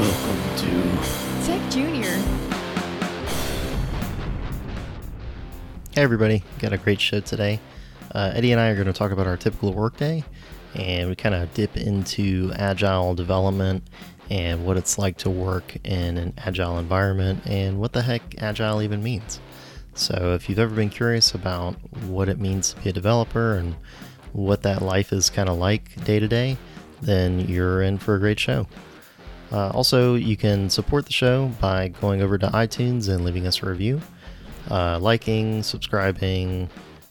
Welcome to Tech Junior. Hey everybody, got a great show today. Uh, Eddie and I are going to talk about our typical workday, and we kind of dip into agile development and what it's like to work in an agile environment and what the heck agile even means. So, if you've ever been curious about what it means to be a developer and what that life is kind of like day to day, then you're in for a great show. Uh, also, you can support the show by going over to iTunes and leaving us a review, uh, liking, subscribing,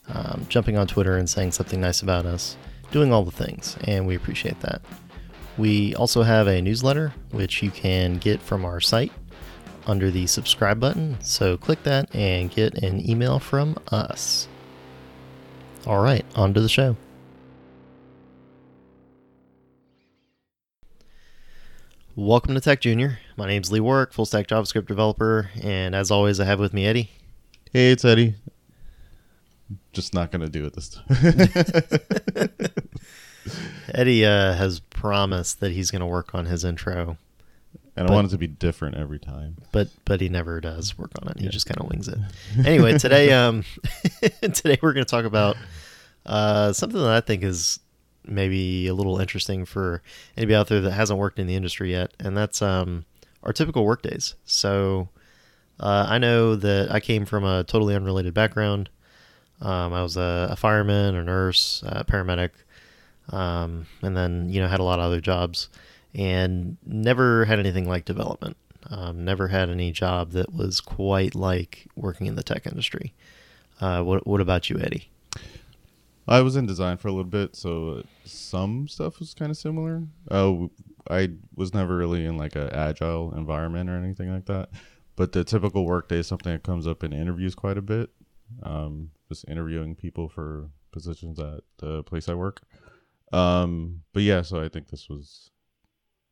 um, jumping on Twitter and saying something nice about us, doing all the things, and we appreciate that. We also have a newsletter which you can get from our site under the subscribe button, so click that and get an email from us. All right, on to the show. Welcome to Tech Junior. My name's Lee Warrick, full stack JavaScript developer, and as always, I have with me Eddie. Hey, it's Eddie. Just not gonna do it this time. Eddie uh, has promised that he's going to work on his intro, and But- I want it to be different every time. but but he never does work on it. He Yeah. just kind of wings it. Anyway, today um today we're going to talk about uh, something that I think is maybe a little interesting for anybody out there that hasn't worked in the industry yet, and that's um our typical work days. So uh, I know that I came from a totally unrelated background. Um, I was a, a fireman, a nurse, a paramedic, um, and then you know had a lot of other jobs, and never had anything like development. Um, never had any job that was quite like working in the tech industry. Uh, what What about you, Eddie? I was in design for a little bit, so uh, some stuff was kind of similar. Uh, I was never really in like a agile environment or anything like that. But the typical workday is something that comes up in interviews quite a bit. Um, just interviewing people for positions at the place I work. Um, but yeah, so I think this was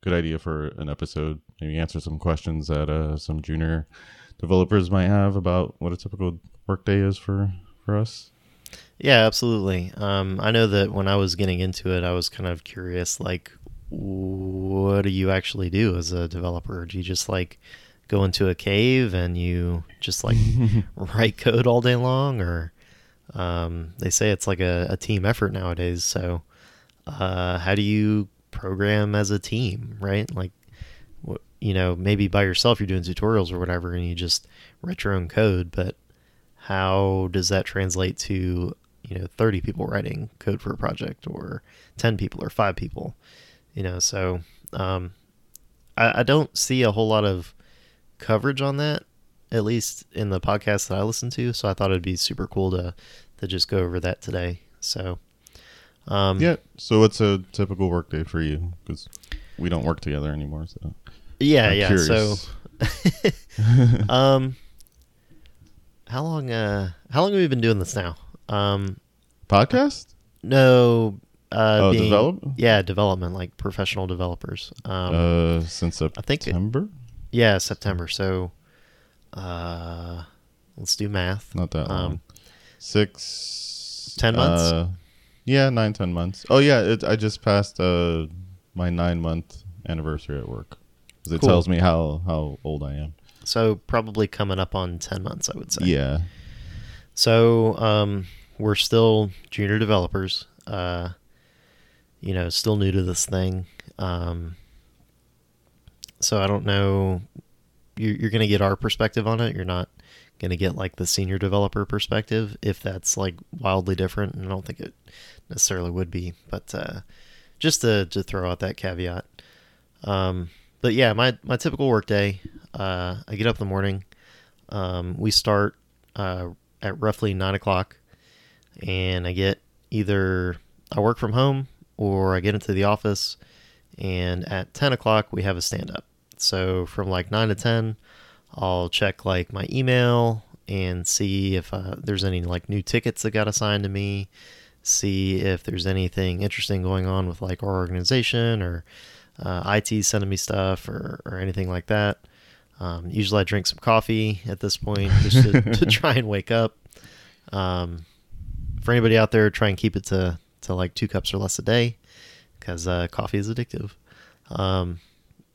good idea for an episode. Maybe answer some questions that uh, some junior developers might have about what a typical workday is for for us. Yeah, absolutely. Um, I know that when I was getting into it, I was kind of curious, like, what do you actually do as a developer? Do you just like go into a cave and you just like write code all day long, or um, they say it's like a, a team effort nowadays. So, uh, how do you program as a team, right? Like, you know, maybe by yourself you're doing tutorials or whatever, and you just write your own code, but how does that translate to you know 30 people writing code for a project or 10 people or 5 people you know so um, I, I don't see a whole lot of coverage on that at least in the podcast that i listen to so i thought it'd be super cool to to just go over that today so um, Yeah. So what's a typical workday for you? Because we don't work together anymore. So yeah I'm yeah curious. so um how long uh how long have we been doing this now um podcast. No, uh, Oh, being, develop- Yeah, development, like professional developers. Um, uh, since I think it- September. yeah, September. So, uh, let's do math. Not that long. Um, Six. 10 months? Uh, yeah, nine, ten months. Oh yeah, it, I just passed uh my nine month anniversary at work. 'Cause It Cool. tells me how how old I am. So probably coming up on ten months, I would say. Yeah. So um, we're still junior developers. Uh, you know, still new to this thing. Um, so I don't know. You're, you're going to get our perspective on it. You're not going to get like the senior developer perspective if that's like wildly different. And I don't think it necessarily would be, but uh, just to to throw out that caveat. Um, but yeah, my my typical workday. Uh, I get up in the morning. Um, we start uh, at roughly nine o'clock, and I get either I work from home or I get into the office, and at ten o'clock we have a stand up. So from like nine to ten, I'll check like my email and see if uh, there's any like new tickets that got assigned to me. See if there's anything interesting going on with like our organization or uh, IT sending me stuff or, or anything like that. Um, usually I drink some coffee at this point just to, to try and wake up. Um, for anybody out there, try and keep it to, to like two cups or less a day because uh, coffee is addictive. Um,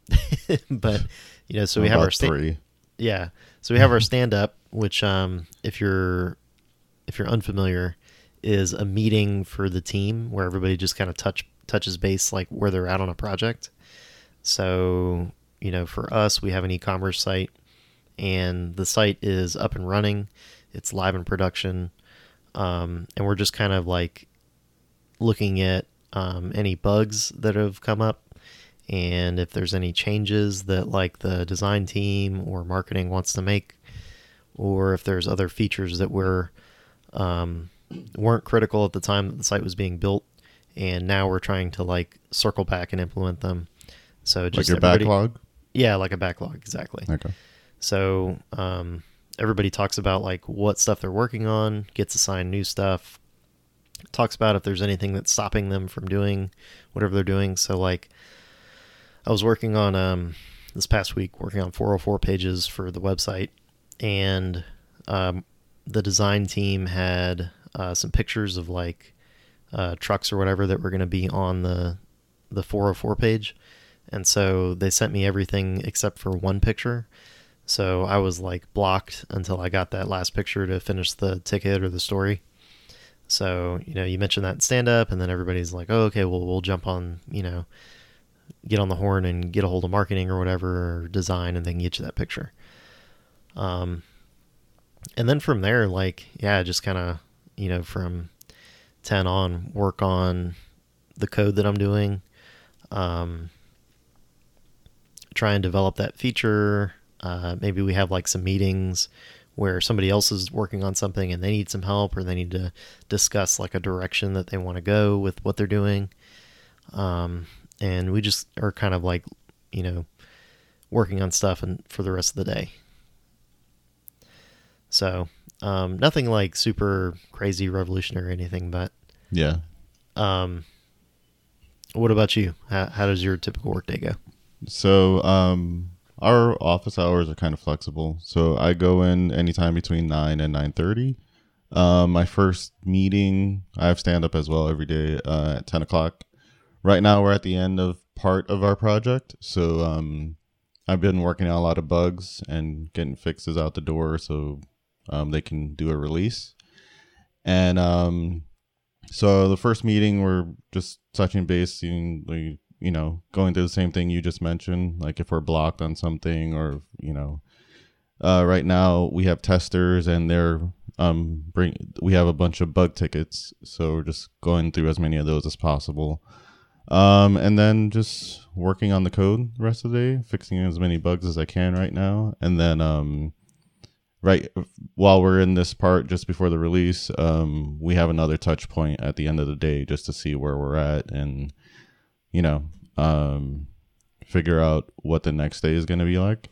but you know, so we have About our sta- three. yeah, so we have our stand up, which um, if you're if you're unfamiliar, is a meeting for the team where everybody just kind of touch touches base like where they're at on a project. So you know, for us, we have an e-commerce site, and the site is up and running. It's live in production, um, and we're just kind of like looking at um, any bugs that have come up and if there's any changes that like the design team or marketing wants to make or if there's other features that were um, weren't critical at the time that the site was being built and now we're trying to like circle back and implement them so Like just your backlog. yeah like a backlog exactly Okay. so um, everybody talks about like what stuff they're working on, gets assigned new stuff, talks about if there's anything that's stopping them from doing whatever they're doing. So like I was working on um, this past week working on 404 pages for the website, and um, the design team had uh, some pictures of like uh, trucks or whatever that were going to be on the the 404 page. And so they sent me everything except for one picture. So I was like blocked until I got that last picture to finish the ticket or the story. So, you know, you mentioned that stand up and then everybody's like, "Oh, okay, well we'll jump on, you know, get on the horn and get a hold of marketing or whatever or design and they can get you that picture." Um and then from there like, yeah, just kind of, you know, from 10 on work on the code that I'm doing. Um try and develop that feature. Uh, maybe we have like some meetings where somebody else is working on something and they need some help or they need to discuss like a direction that they want to go with what they're doing. Um, and we just are kind of like, you know, working on stuff and for the rest of the day. So, um, nothing like super crazy revolutionary or anything, but, Yeah. um, what about you? How, how does your typical workday go? So um, our office hours are kind of flexible. So I go in anytime between nine and nine thirty. Um, my first meeting, I have stand up as well every day uh, at ten o'clock. Right now, we're at the end of part of our project, so um, I've been working on a lot of bugs and getting fixes out the door so um, they can do a release. And um, so the first meeting, we're just touching base, seeing like you know going through the same thing you just mentioned, like if we're blocked on something or you know. Uh, right now we have testers and they're um bring we have a bunch of bug tickets so we're just going through as many of those as possible um and then just working on the code the rest of the day fixing as many bugs as i can right now and then um right while we're in this part just before the release um we have another touch point at the end of the day just to see where we're at and you know um figure out what the next day is going to be like.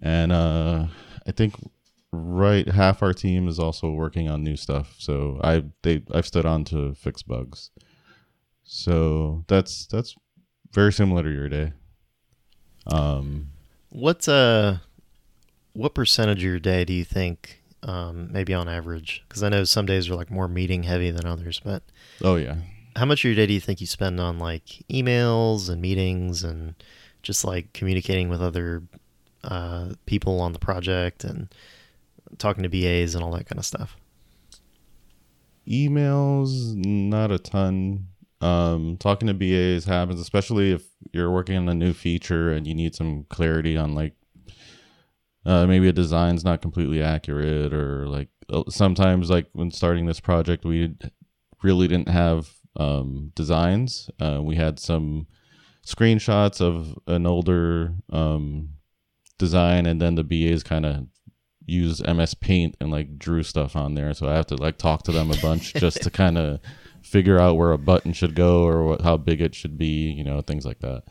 And uh i think right half our team is also working on new stuff. So i they i've stood on to fix bugs. So that's that's very similar to your day. Um What uh, what percentage of your day do you think, um, maybe on average? Because I know some days are like more meeting heavy than others, but oh yeah how much of your day do you think you spend on like emails and meetings and just like communicating with other uh, people on the project and talking to BAs and all that kind of stuff? emails not a ton um talking to bas happens especially if you're working on a new feature and you need some clarity on like uh maybe a design's not completely accurate or like uh, sometimes like when starting this project we really didn't have um designs. Uh we had some screenshots of an older um design and then the bas kind of used ms paint and like drew stuff on there. So i have to like talk to them a bunch just to kind of figure out where a button should go or what, how big it should be you know things like that.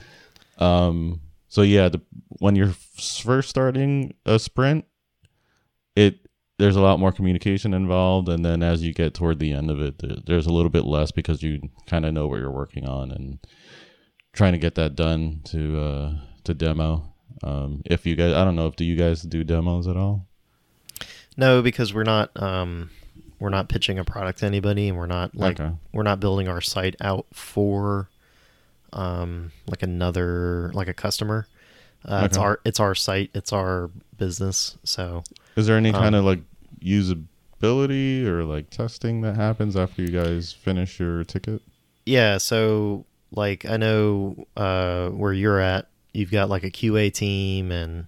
Um so yeah the, when you're first starting a sprint there's a lot more communication involved and then as you get toward the end of it there's a little bit less because you kind of know what you're working on and trying to get that done to uh to demo um if you guys i don't know if do you guys do demos at all No, because we're not um, we're not pitching a product to anybody, and we're not like Okay. we're not building our site out for um, like another like a customer. Uh, It's our it's our site, it's our business. So Is there any Um, kind of like usability or like testing that happens after you guys finish your ticket? yeah, so like I know uh, where you're at, you've got like a QA team and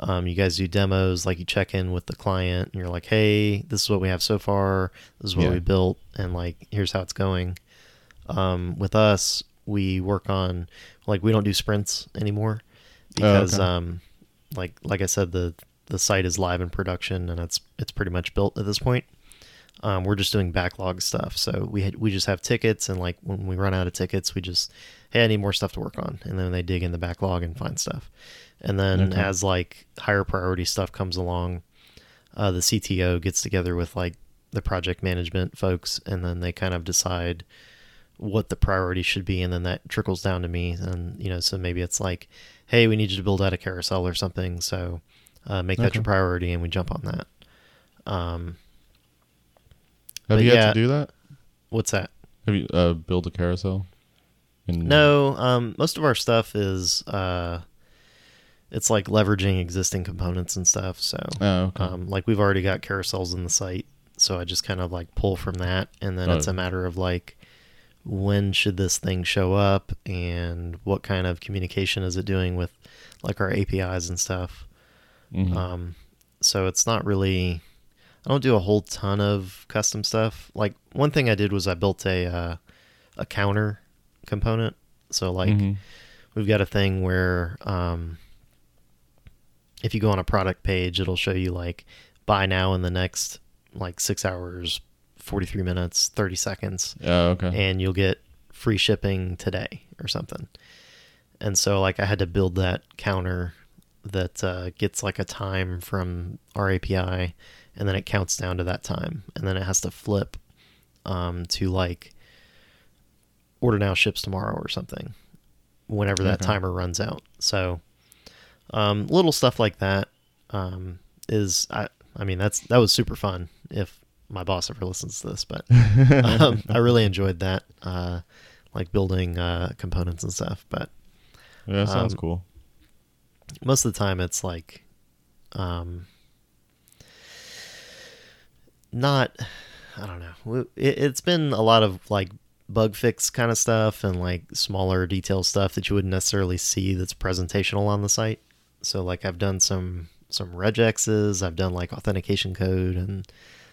um, you guys do demos. Like you check in with the client and you're like, hey, this is what we have so far. This is what Yeah. we built, and like here's how it's going. Um, with us, we work on like we don't do sprints anymore because okay. um, like like I said, the the site is live in production and it's it's pretty much built at this point. Um, we're just doing backlog stuff, so we had, we just have tickets, and like when we run out of tickets, we just hey, I need more stuff to work on, and then they dig in the backlog and find stuff, and then Okay. as like higher priority stuff comes along, uh, the CTO gets together with like the project management folks, and then they kind of decide what the priority should be, and then that trickles down to me, and you know, so maybe it's like, hey, we need you to build out a carousel or something, so uh, make that Okay. your priority, and we jump on that. Um, Have But you had to do that? what's that? Have you uh, build a carousel? In- No, um, most of our stuff is uh, it's like leveraging existing components and stuff. So, Oh, okay. um, like we've already got carousels in the site, so I just kind of like pull from that, and then Oh. it's a matter of like when should this thing show up, and what kind of communication is it doing with like our APIs and stuff. Mhm. Um, so it's not really. I don't do a whole ton of custom stuff. Like one thing I did was I built a uh, a counter component. So like Mhm. we've got a thing where um, if you go on a product page, it'll show you like buy now in the next like six hours, forty three minutes, thirty seconds, Yeah, okay. and you'll get free shipping today or something. And so like I had to build that counter that uh, gets like a time from our API, and then it counts down to that time, and then it has to flip um, to like order now ships tomorrow or something, whenever that Okay. timer runs out. So um, little stuff like that um, is I I mean that's that was super fun. If my boss ever listens to this, but um, I really enjoyed that, uh, like building uh, components and stuff. But yeah, sounds um, cool. Most of the time, it's like, um, not, I don't know. It, it's been a lot of like bug fix kind of stuff and like smaller detail stuff that you wouldn't necessarily see that's presentational on the site. So like I've done some some regexes, I've done like authentication code and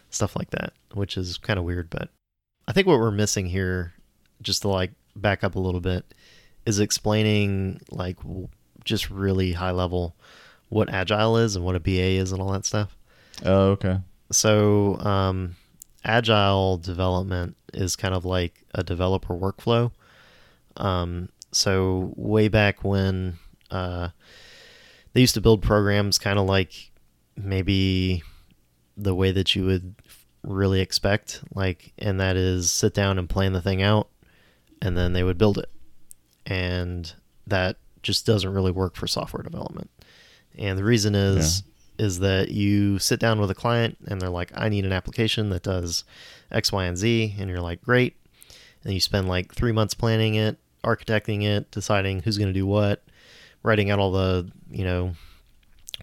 stuff like that, which is kind of weird. But I think what we're missing here, just to like back up a little bit, is explaining like just really high level what agile is and what a BA is and all that stuff. Oh, okay. So, um, agile development is kind of like a developer workflow. Um, so way back when uh, they used to build programs kind of like maybe the way that you would really expect, like, and that is sit down and plan the thing out, and then they would build it, and that just doesn't really work for software development. And the reason is is that you sit down with a client and they're like, I need an application that does X, Y, and Z. And you're like, great. And you spend like three months planning it, architecting it, deciding who's going to do what, writing out all the, you know,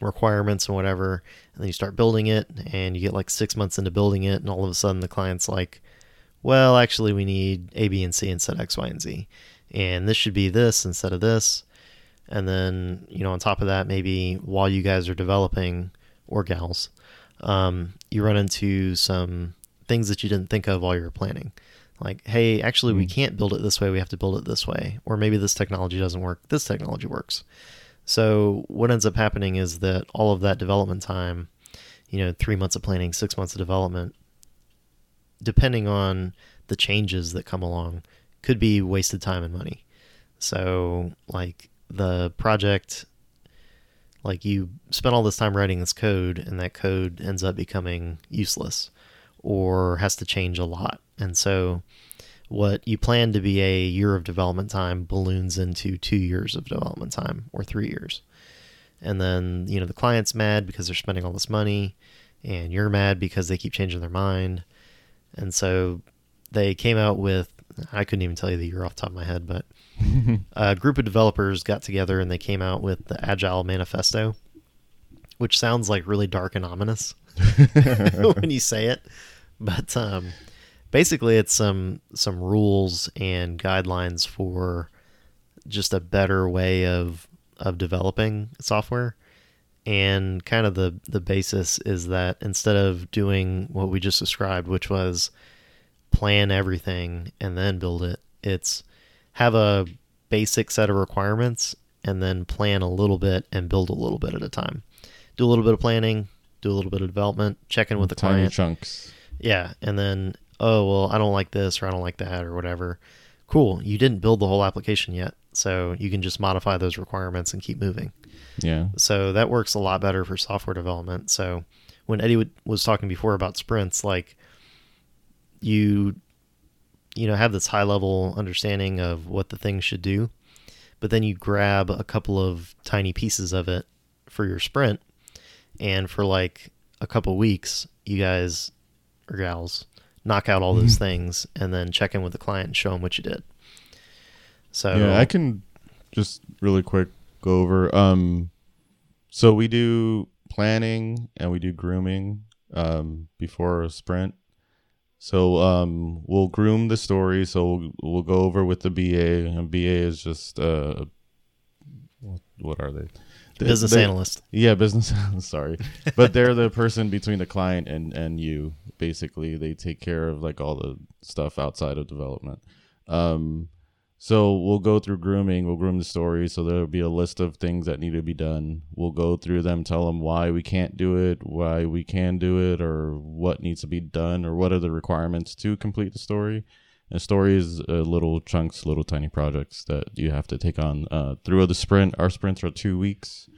requirements and whatever. And then you start building it and you get like six months into building it. And all of a sudden the client's like, well, actually, we need A, B, and C instead of X, Y, and Z. And this should be this instead of this. And then, you know, on top of that, maybe while you guys are developing, or gals, um, you run into some things that you didn't think of while you were planning. Like, hey, actually, we Mm. can't build it this way. We have to build it this way. Or maybe this technology doesn't work. This technology works. So, what ends up happening is that all of that development time, you know, three months of planning, six months of development, depending on the changes that come along, could be wasted time and money. So, like, the project like you spent all this time writing this code and that code ends up becoming useless or has to change a lot. And so what you plan to be a year of development time balloons into two years of development time or three years. And then you know the client's mad because they're spending all this money and you're mad because they keep changing their mind. And so they came out with I couldn't even tell you the year off the top of my head, but a group of developers got together and they came out with the Agile Manifesto, which sounds like really dark and ominous when you say it. But um, basically, it's some some rules and guidelines for just a better way of of developing software. And kind of the the basis is that instead of doing what we just described, which was plan everything and then build it, it's have a basic set of requirements and then plan a little bit and build a little bit at a time. Do a little bit of planning, do a little bit of development, check in with the client. Tiny client. chunks. Yeah, and then oh well, I don't like this or I don't like that or whatever. Cool, you didn't build the whole application yet, so you can just modify those requirements and keep moving. Yeah. So that works a lot better for software development. So when Eddie would, was talking before about sprints, like you you know have this high level understanding of what the thing should do, but then you grab a couple of tiny pieces of it for your sprint, and for like a couple weeks, you guys or gals knock out all those things and then check in with the client and show them what you did. So Yeah, I can just really quick go over. Um, so we do planning and we do grooming um, before a sprint. So um, we'll groom the story. So we'll, we'll go over with the BA, and BA is just uh, what, what are they? They- business they- analyst. Yeah, business. Analyst, sorry, but they're the person between the client and and you. Basically, they take care of like all the stuff outside of development. Um, so we'll go through grooming. We'll groom the story. So there'll be a list of things that need to be done. We'll go through them, tell them why we can't do it, why we can do it, or what needs to be done, or what are the requirements to complete the story. And story is uh, little chunks, little tiny projects that you have to take on uh, through the sprint. Our sprints are two weeks.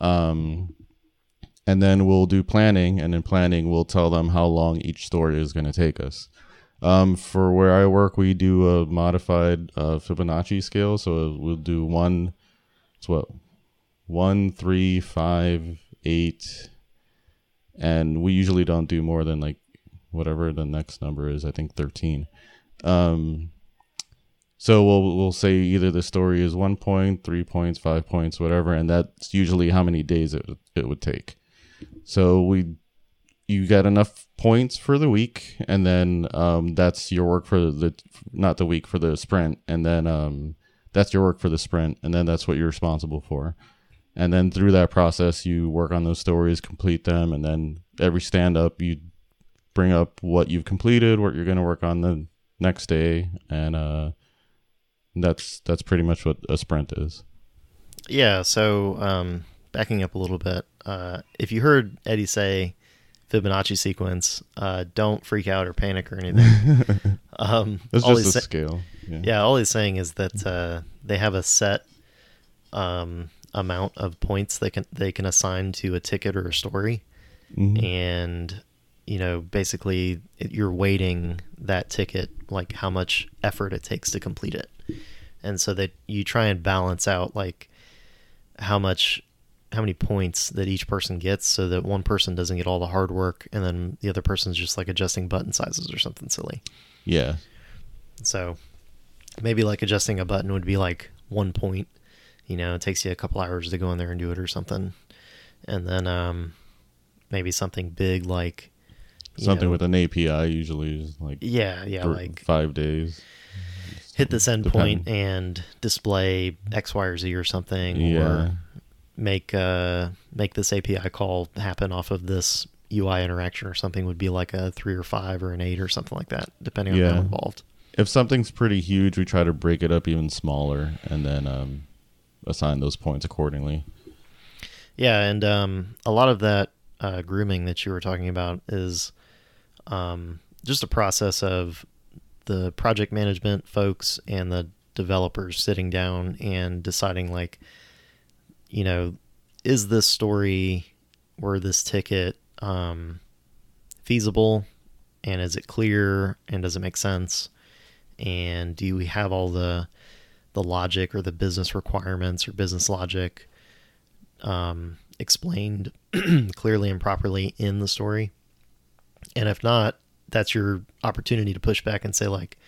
Um, and then we'll do planning, and in planning, we'll tell them how long each story is going to take us. Um, for where I work, we do a modified uh, Fibonacci scale. So we'll do one, it's what, one, three, five, eight, and we usually don't do more than like whatever the next number is. I think thirteen. Um, so we'll we'll say either the story is one point, three points, five points, whatever, and that's usually how many days it it would take. So we you get enough points for the week, and then um, that's your work for the not the week for the sprint, and then um, that's your work for the sprint, and then that's what you're responsible for. And then through that process, you work on those stories, complete them, and then every stand up, you bring up what you've completed, what you're going to work on the next day, and uh, that's that's pretty much what a sprint is. Yeah, so um, backing up a little bit, uh, if you heard Eddie say Fibonacci sequence, uh, don't freak out or panic or anything. um, It's all just a sa- scale. Yeah. yeah, all he's saying is that uh, they have a set um, amount of points they can they can assign to a ticket or a story, Mhm. and you know basically it, you're weighting that ticket like how much effort it takes to complete it, and so that you try and balance out like how much how many points that each person gets so that one person doesn't get all the hard work and then the other person's just like adjusting button sizes or something silly. yeah. So maybe like adjusting a button would be like one point. You know, it takes you a couple hours to go in there and do it or something. And then um, maybe something big like Something know- with an API usually is like yeah, yeah, like five days. hit this endpoint and display X, Y, or Z or something, Yeah. or make uh make this API call happen off of this UI interaction or something would be like a three or five or an eight or something like that, depending on Yeah. how involved. If something's pretty huge, we try to break it up even smaller and then um, assign those points accordingly. Yeah, and um, a lot of that uh, grooming that you were talking about is um, just a process of the project management folks and the developers sitting down and deciding, like, you know, is this story or this ticket um, feasible and is it clear and does it make sense? And do we have all the the logic or the business requirements or business logic um, explained clearly and properly in the story. And if not, that's your opportunity to push back and say like,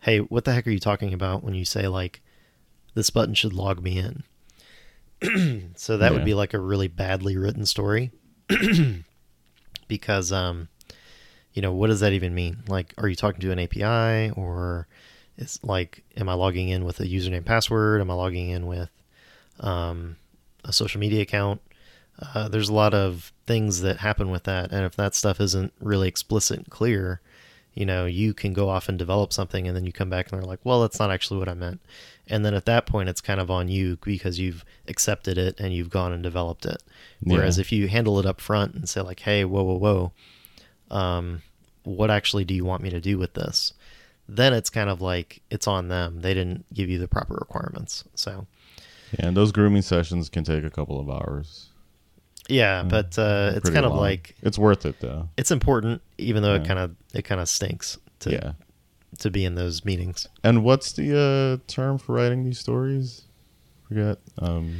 hey, what the heck are you talking about when you say like this button should log me in? so that would be like a really badly written story. Because um you know what does that even mean? Like are you talking to an api or it's like am i logging in with a username password? Am i logging in with um, a social media account? Uh, there's a lot of things that happen with that. And if that stuff isn't really explicit and clear you know you can go off and develop something and then you come back and they're like well that's not actually what i meant. And then at that point it's kind of on you because you've accepted it and you've gone and developed it. Whereas if you handle it up front and say like hey whoa whoa whoa um, what actually do you want me to do with this? Then it's kind of like it's on them. They didn't give you the proper requirements. So Yeah, and those grooming sessions can take a couple of hours. Yeah but uh, it's Pretty kind of long. like it's worth it though. it's important even though it Yeah. kind of it kind of stinks to yeah. to be in those meetings And what's the uh, term for writing these stories? Forget. Um,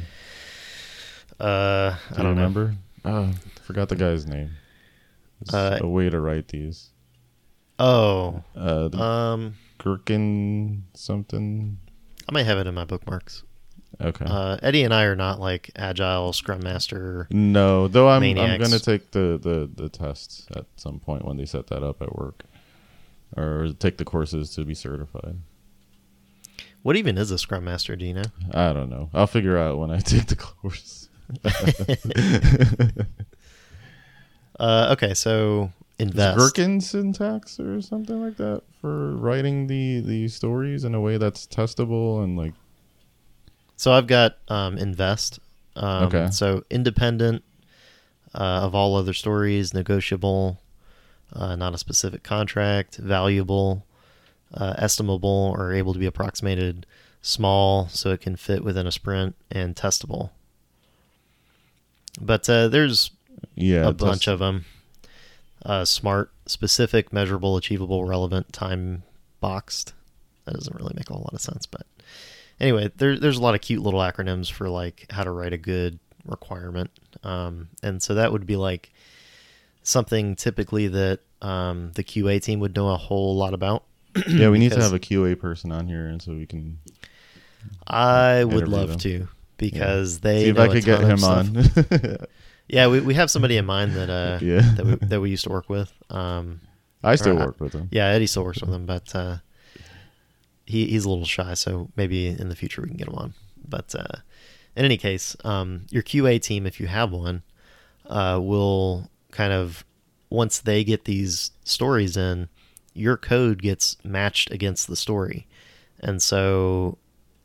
uh do i you don't know remember? Uh, forgot the guy's name. It's Uh, a way to write these. oh Uh, the um Gherkin something. i might have it in my bookmarks Okay. uh eddie and i are not like agile scrum master no, though I'm I'm gonna take the, the the tests at some point when they set that up at work, or take the courses to be certified. what even is a scrum master do you know I don't know. I'll figure out when I take the course. uh okay so Is invest Gherkin syntax or something like that for writing the the stories in a way that's testable and like So I've got um, invest. Um, Okay. So independent uh, of all other stories, negotiable, uh, not a specific contract, valuable, uh, estimable, or able to be approximated, small, so it can fit within a sprint, and testable. But uh, there's yeah, a bunch of them. Uh, smart, specific, measurable, achievable, relevant, time boxed. That doesn't really make a whole lot of sense, but anyway, there, there's a lot of cute little acronyms for like how to write a good requirement, um, and so that would be like something typically that um, the QA team would know a whole lot about. yeah. We need to have a QA person on here, and so we can I would love them. to because they see if I could get him on. Yeah, we, we have somebody in mind that uh Yeah. that we, that we used to work with. Um, I still Or- work with them. Yeah, Eddie still works with them, but uh, he he's a little shy, so maybe in the future we can get him on. But uh, in any case, um, your QA team, if you have one, uh, will kind of once they get these stories in, your code gets matched against the story, and so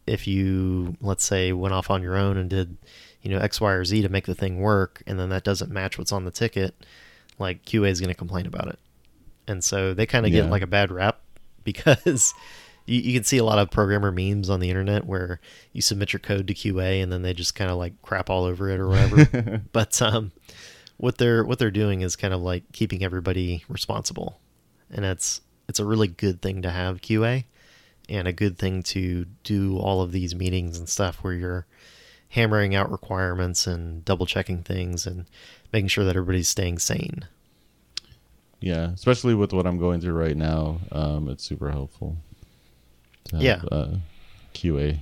if you let's say went off on your own and did you know X, Y, or Z to make the thing work, and then that doesn't match what's on the ticket, like QA is going to complain about it. And so they kind of get like a bad rap because you, you can see a lot of programmer memes on the internet where you submit your code to QA and then they just kind of like crap all over it or whatever. but um, what they're what they're doing is kind of like keeping everybody responsible, and it's it's a really good thing to have QA, and a good thing to do all of these meetings and stuff where you're hammering out requirements and double checking things and making sure that everybody's staying sane. Yeah, especially with what I'm going through right now, um, it's super helpful. Have, Yeah. uh, QA.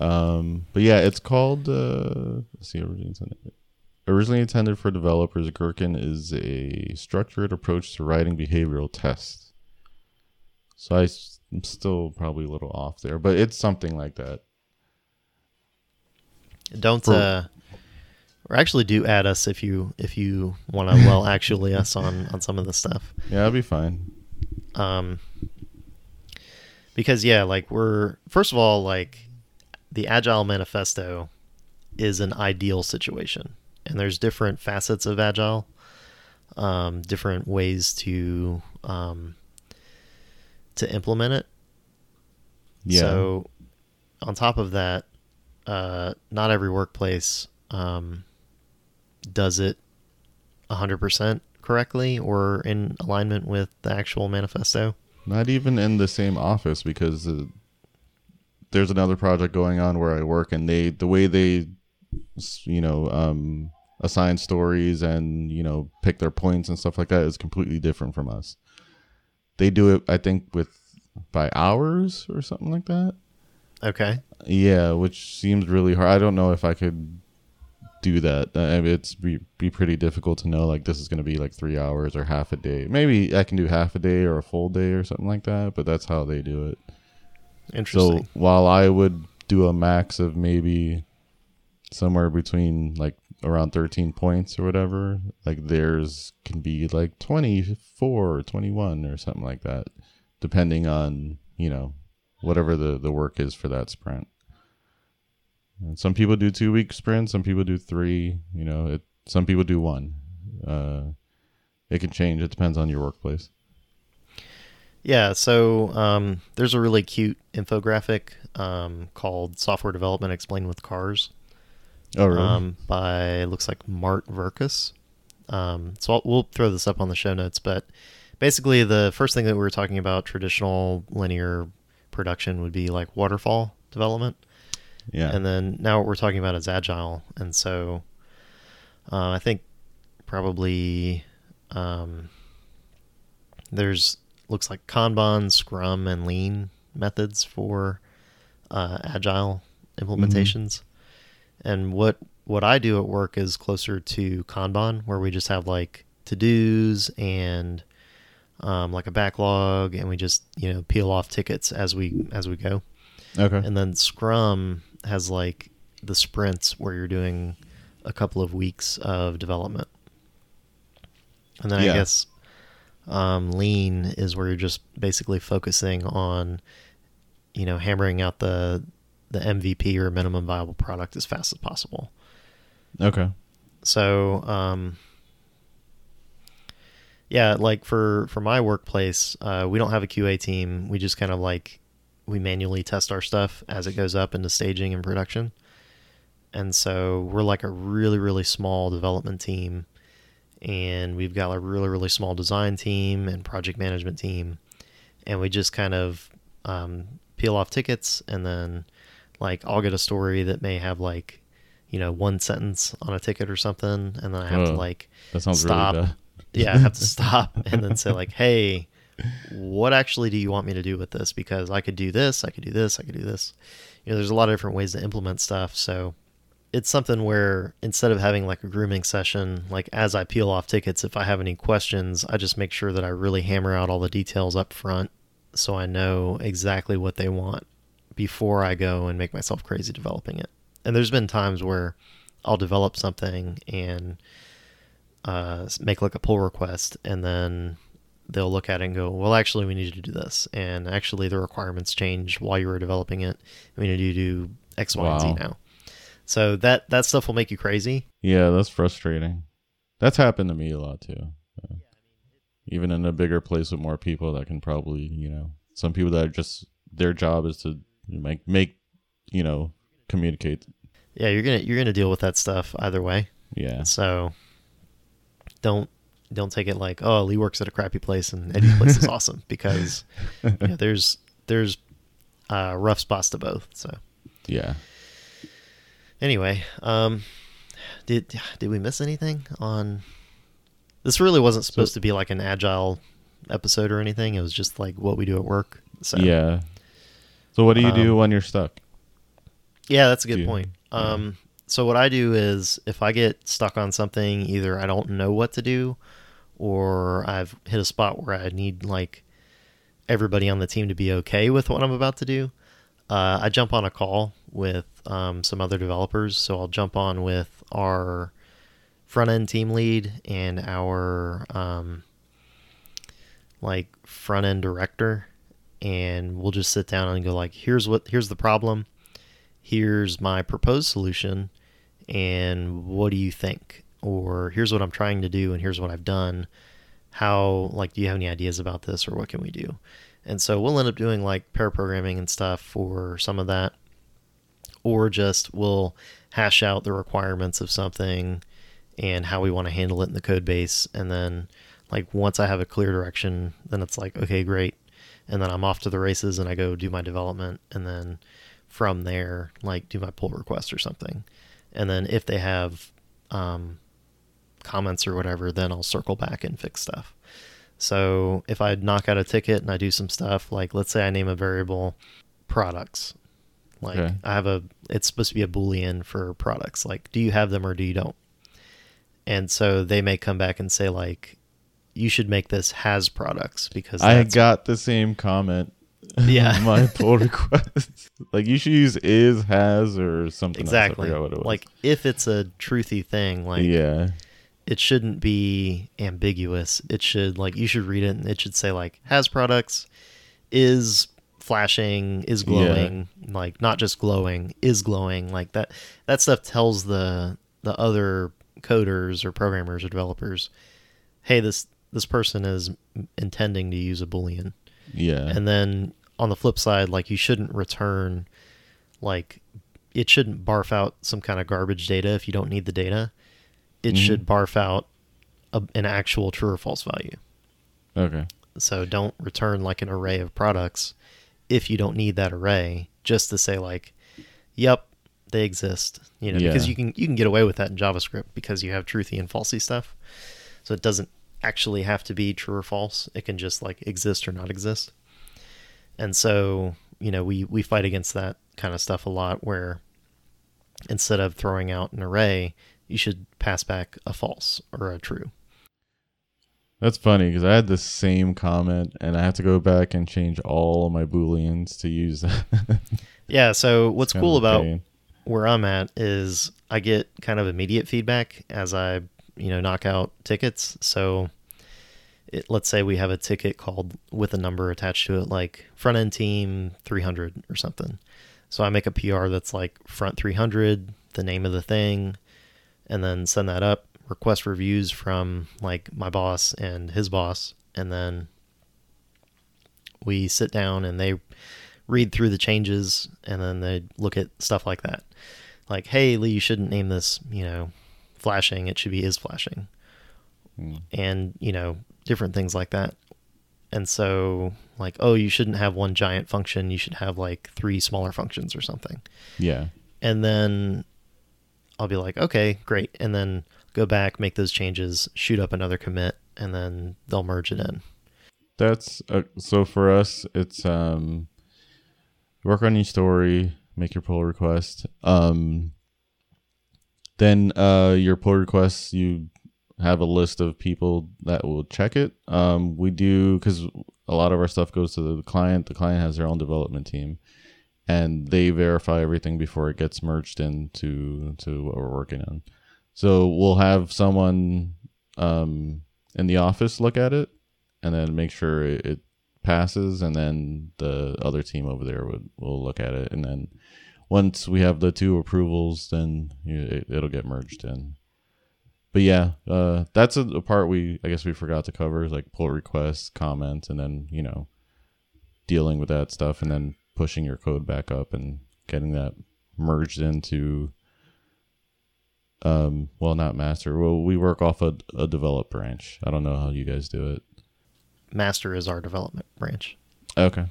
Um, but yeah, it's called. Uh, let's see, originally intended. Originally intended for developers, Gherkin is a structured approach to writing behavioral tests. So I s- I'm still probably a little off there, but it's something like that. Don't For- uh or actually do add us if you if you want to well actually us on on some of the stuff. Yeah, I'll be fine. Um because yeah, like we're first of all like the agile manifesto is an ideal situation. And there's different facets of agile, um, different ways to um, to implement it. Yeah. So, on top of that, uh, not every workplace um, does it 100% correctly or in alignment with the actual manifesto. Not even in the same office because uh, there's another project going on where I work, and they the way they, you know, um, assign stories and you know pick their points and stuff like that is completely different from us. they do it. I think with by hours or something like that. Okay. Yeah, which seems really hard. I don't know if I could do that. I mean, it's be, be pretty difficult to know like this is going to be like three hours or half a day. Maybe I can do half a day or a full day or something like that. But that's how they do it. Interesting. So while I would do a max of maybe somewhere between like around 13 points or whatever, like theirs can be like 24 or 21 or something like that, depending on, you know, whatever the, the work is for that sprint. And some people do two week sprints, some people do three, you know, it, some people do one. Uh, it can change. It depends on your workplace. Yeah, so um, there's a really cute infographic um, called "Software Development Explained with Cars." Oh, really? Um, by looks like Mart Virkus. Um, so I'll, we'll throw this up on the show notes, but basically the first thing that we were talking about traditional linear production would be like waterfall development, yeah. and then now what we're talking about is agile, and so uh, I think probably um, there's looks like Kanban, Scrum, and Lean methods for uh, agile implementations. And what what I do at work is closer to Kanban, where we just have like to dos and um, like a backlog, and we just you know peel off tickets as we as we go. okay. And then Scrum has like the sprints where you're doing a couple of weeks of development. And then Yeah. I guess um, Lean is where you're just basically focusing on, you know, hammering out the the MVP or minimum viable product as fast as possible. Okay. So, um, yeah, like for for my workplace, uh, we don't have a QA team. We just kind of like we manually test our stuff as it goes up into staging and production. And so we're like a really really small development team, and we've got a really really small design team and project management team, and we just kind of um, peel off tickets and then like I'll get a story that may have like you know one sentence on a ticket or something and then I have to Oh. like That sounds Stop. really bad. yeah I have to stop and then say like hey what actually do you want me to do with this? Because I could do this I could do this I could do this. You know there's a lot of different ways to implement stuff. So it's something where instead of having like a grooming session like as I peel off tickets if I have any questions I just make sure that I really hammer out all the details up front so I know exactly what they want before I go and make myself crazy developing it. And there's been times where I'll develop something and uh, make like a pull request, and then they'll look at it and go, "Well, actually, we need to do this." And actually, the requirements changed while you were developing it. We need to do X, Y, and Z now. So that that stuff will make you crazy. Yeah, that's frustrating. That's happened to me a lot too. Even in a bigger place with more people that can probably, you know, some people that are just their job is to make make, you know, communicate. Yeah, you're gonna you're gonna deal with that stuff either way. Yeah. So don't don't take it like oh Lee works at a crappy place and Eddie's place is awesome because you know, there's there's uh, rough spots to both. So Yeah. anyway, um, did did we miss anything on? This really wasn't supposed to be like an agile episode or anything. It was just like what we do at work. So Yeah. So what do you do Um, when you're stuck? Yeah, that's a good Do point. yeah. Um, so what I do is if I get stuck on something, either I don't know what to do, or I've hit a spot where I need like everybody on the team to be okay with what I'm about to do. Uh, I jump on a call with um, some other developers. So I'll jump on with our front end team lead and our um, like front end director, and we'll just sit down and go like, here's what here's the problem here's my proposed solution and what do you think or here's what i'm trying to do and here's what i've done. How like do you have any ideas about this or what can we do? And so we'll end up doing like pair programming and stuff for some of that. Or just we'll hash out the requirements of something and how we want to handle it in the code base. And then like once i have a clear direction then it's like okay great. And then i'm off to the races and i go do my development and then from there like do my pull request or something. And then if they have um, comments or whatever then i'll circle back and fix stuff So if I knock out a ticket and I do some stuff, like let's say I name a variable products, like Okay. I have a, it's supposed to be a boolean for products. Like, do you have them or do you don't? And so they may come back and say like, you should make this has products because I got the same comment. Yeah. my pull request. like you should use is, has, or something. exactly Else. I forgot what it was. like if it's a truthy thing, like yeah, it shouldn't be ambiguous. It should like you should read it and it should say like has products, is flashing, is glowing, like not just glowing, is glowing, like that that stuff tells the the other coders or programmers or developers, hey, this this person is intending to use a boolean. yeah, And then on the flip side, like you shouldn't return like it shouldn't barf out some kind of garbage data if you don't need the data. It Mhm. should barf out a, an actual true or false value. okay, So don't return like an array of products if you don't need that array just to say like, yep, they exist. You know, because you can you can get away with that in JavaScript because you have truthy and falsy stuff. So it doesn't actually have to be true or false. It can just like exist or not exist. And so, you know, we we fight against that kind of stuff a lot where instead of throwing out an array, you should pass back a false or a true. that's funny because I had the same comment and I have to go back and change all of my booleans to use that. Yeah, so what's cool about pain. where I'm at is I get kind of immediate feedback as I, you know, knock out tickets. So it, let's say we have a ticket called with a number attached to it, like front end team 300 or something. So I make a PR that's like front 300, the name of the thing, and then send that up, request reviews from like my boss and his boss, and then we sit down and they read through the changes and then they look at stuff like that. Like, hey, Lee, you shouldn't name this, you know, flashing. It should be is flashing. Mm. And, you know, different things like that. And so, like, oh, you shouldn't have one giant function. You should have like three smaller functions or something. Yeah, And then I'll be like, okay, great. And then go back, make those changes, shoot up another commit, and then they'll merge it in. that's uh, so for us. It's um, work on your story, make your pull request. Um, then uh, your pull requests you have a list of people that will check it. Um, we do because a lot of our stuff goes to the client. The client has their own development team, and they verify everything before it gets merged into to what we're working on. So we'll have someone um, in the office look at it, and then make sure it, passes, and then the other team over there would will look at it, and then once we have the two approvals, then it, it'll get merged in. But yeah, uh, that's a, a part we I guess we forgot to cover like pull requests, comments, and then you know dealing with that stuff, and then pushing your code back up and getting that merged into um well not master. Well we work off a, a develop branch. I don't know how you guys do it. Master is our development branch. okay.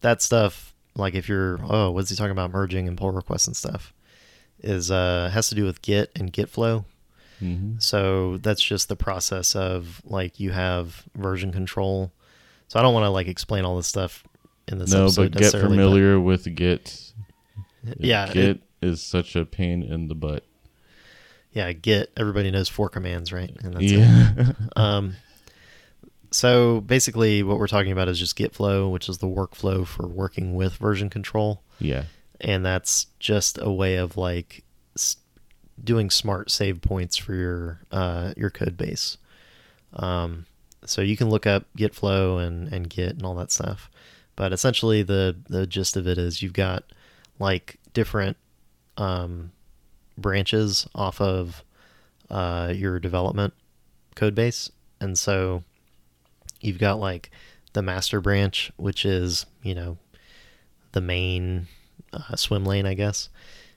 That stuff like if you're oh what's he talking about? Merging and pull requests and stuff is uh has to do with git and git flow. Mm-hmm. so that's just the process of like you have version control. So i don't want to like explain all this stuff in this no but get familiar with git yeah git it- is such a pain in the butt. Yeah git everybody knows four commands right? And that's it. yeah. Um, so basically, what we're talking about is just Git flow, which is the workflow for working with version control, yeah. And that's just a way of like doing smart save points for your uh, your code base. Um, so you can look up Git flow and and Git and all that stuff, but essentially the the gist of it is you've got like different um, branches off of uh, your development code base, and so you've got like the master branch, which is you know the main uh, swim lane, I guess.